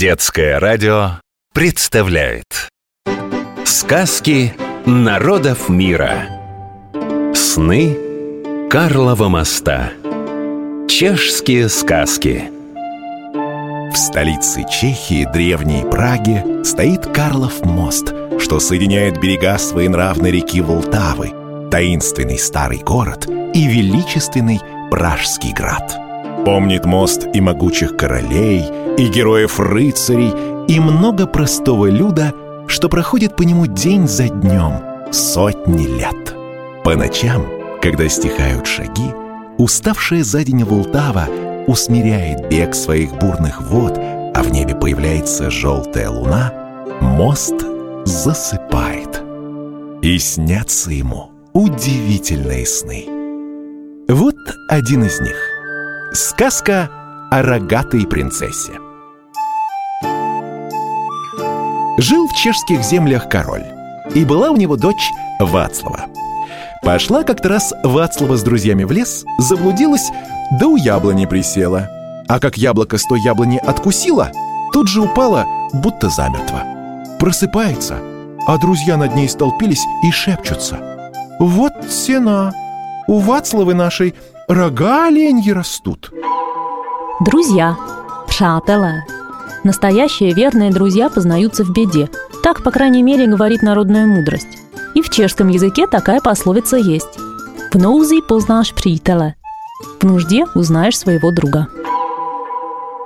Детское радио представляет Сказки народов мира. Сны Карлова моста. Чешские сказки. В столице Чехии, древней Праге, стоит Карлов мост, что соединяет берега своенравной реки Волтавы, таинственный старый город и величественный Пражский град. Помнит мост и могучих королей, и героев-рыцарей, и много простого люда, что проходит по нему день за днем, сотни лет. По ночам, когда стихают шаги, уставшая за день Волтава усмиряет бег своих бурных вод, а в небе появляется желтая луна, мост засыпает. И снятся ему удивительные сны. Вот один из них. Сказка о рогатой принцессе. Жил в чешских землях король, и была у него дочь Вацлава. Пошла как-то раз Вацлава с друзьями в лес, заблудилась, да у яблони присела. А как яблоко с той яблони откусила, тут же упала, будто замертво. Просыпается, а друзья над ней столпились и шепчутся. «Вот сена! У Вацлавы нашей рога оленьи растут!» Друзья, přátelé. Настоящие верные друзья познаются в беде. Так, по крайней мере, говорит народная мудрость. И в чешском языке такая пословица есть. В nouzi познаешь přítele. В нужде узнаешь своего друга.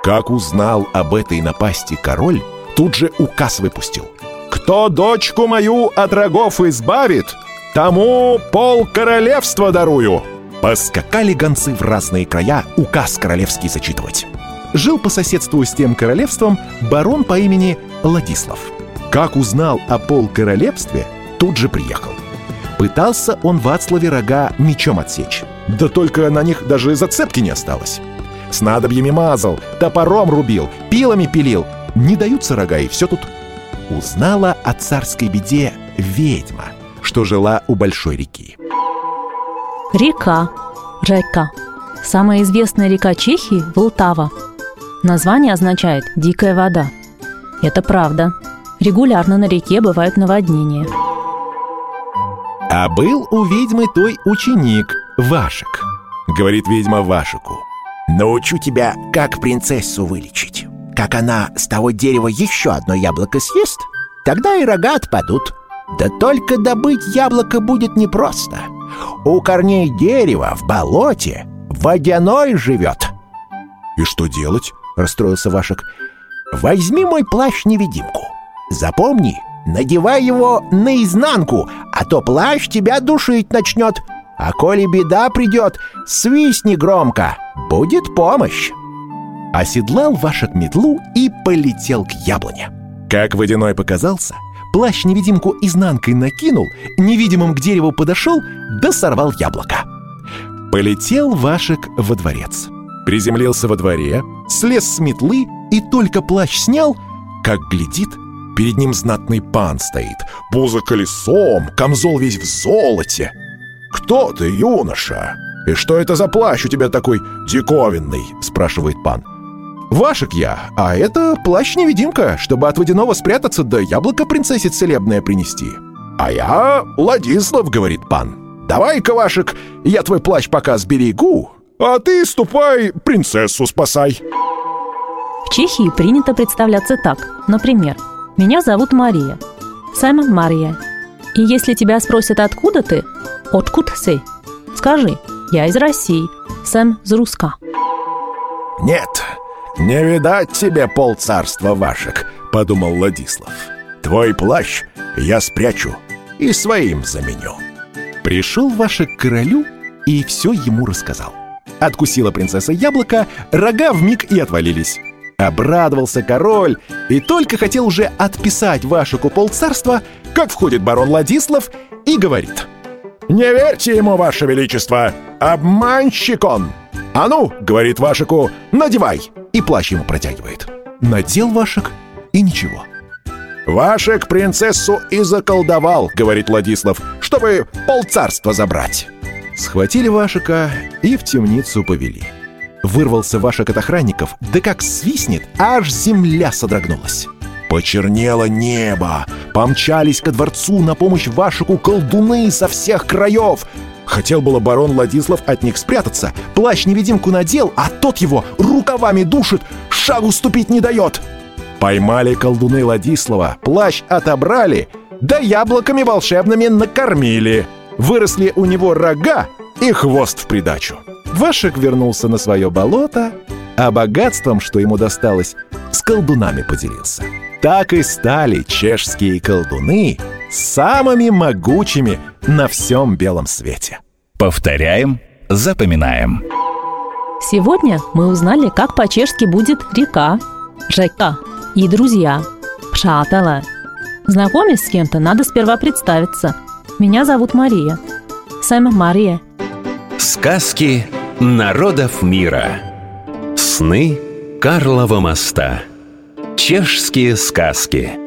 Как узнал об этой напасти король, тут же указ выпустил. «Кто дочку мою от рогов избавит, тому пол королевства дарую!» Поскакали гонцы в разные края указ королевский зачитывать. Жил по соседству с тем королевством барон по имени Ладислав. Как узнал о пол королевстве, тут же приехал. Пытался он Вацлаве рога мечом отсечь. Да только на них даже зацепки не осталось. Снадобьями мазал, топором рубил, пилами пилил. Не даются рога, и все тут. Узнала о царской беде ведьма, что жила у большой реки. Река. Река. Самая известная река Чехии – Волтава. Название означает «дикая вода». Это правда. Регулярно на реке бывают наводнения. А был у ведьмы той ученик, Вашек. Говорит ведьма Вашику. Научу тебя, как принцессу вылечить. Как она с того дерева еще одно яблоко съест, тогда и рога отпадут. Да только добыть яблоко будет непросто. У корней дерева в болоте водяной живет. И что делать? Расстроился Вашек. Возьми мой плащ-невидимку. Запомни, надевай его наизнанку, а то плащ тебя душить начнет. А коли беда придет, свистни громко, будет помощь. Оседлал Вашек метлу и полетел к яблоне. Как водяной показался, плащ-невидимку изнанкой накинул, невидимым к дереву подошел, да сорвал яблоко. Полетел Вашек во дворец. Приземлился во дворе, слез с метлы и только плащ снял, как глядит, перед ним знатный пан стоит, пузо колесом, камзол весь в золоте. «Кто ты, юноша? И что это за плащ у тебя такой диковинный?» — спрашивает пан. «Вашек я, а это плащ-невидимка, чтобы от водяного спрятаться, да яблоко принцессе целебное принести». «А я Владислав», — говорит пан. «Давай-ка, Вашек, я твой плащ пока сберегу, а ты ступай, принцессу спасай». В Чехии принято представляться так. Например, «Меня зовут Мария». Сэм Мария. И если тебя спросят, откуда ты, «Откуда ты?» Скажи, «Я из России». Сэм из Руска. «Нет, не видать тебе полцарства вашек», — подумал Владислав. «Твой плащ я спрячу и своим заменю». Пришел Вашек к королю и все ему рассказал. Откусила принцесса яблоко, рога в миг и отвалились. Обрадовался король и только хотел уже отписать Вашику полцарства, как входит барон Владислав и говорит. «Не верьте ему, ваше величество! Обманщик он!» «А ну, — говорит Вашику, — надевай!» И плащ ему протягивает. Надел Вашик и ничего. «Вашик принцессу и заколдовал, — говорит Владислав, — чтобы полцарства забрать». Схватили Вашика и в темницу повели. Вырвался Вашек от охранников, да как свистнет, аж земля содрогнулась. Почернело небо, помчались ко дворцу на помощь Вашику колдуны со всех краев. Хотел было барон Владислав от них спрятаться, плащ-невидимку надел, а тот его рукавами душит, шагу ступить не дает. Поймали колдуны Владислава, плащ отобрали, да яблоками волшебными накормили. Выросли у него рога и хвост в придачу. Вашек вернулся на свое болото, а богатством, что ему досталось, с колдунами поделился. Так и стали чешские колдуны самыми могучими на всем белом свете. Повторяем, запоминаем. Сегодня мы узнали, как по-чешски будет река, жека и друзья, пшатала. Знакомясь с кем-то, надо сперва представиться. Меня зовут Мария. Сэм Мария. Сказки народов мира. Сны Карлова моста. Чешские сказки.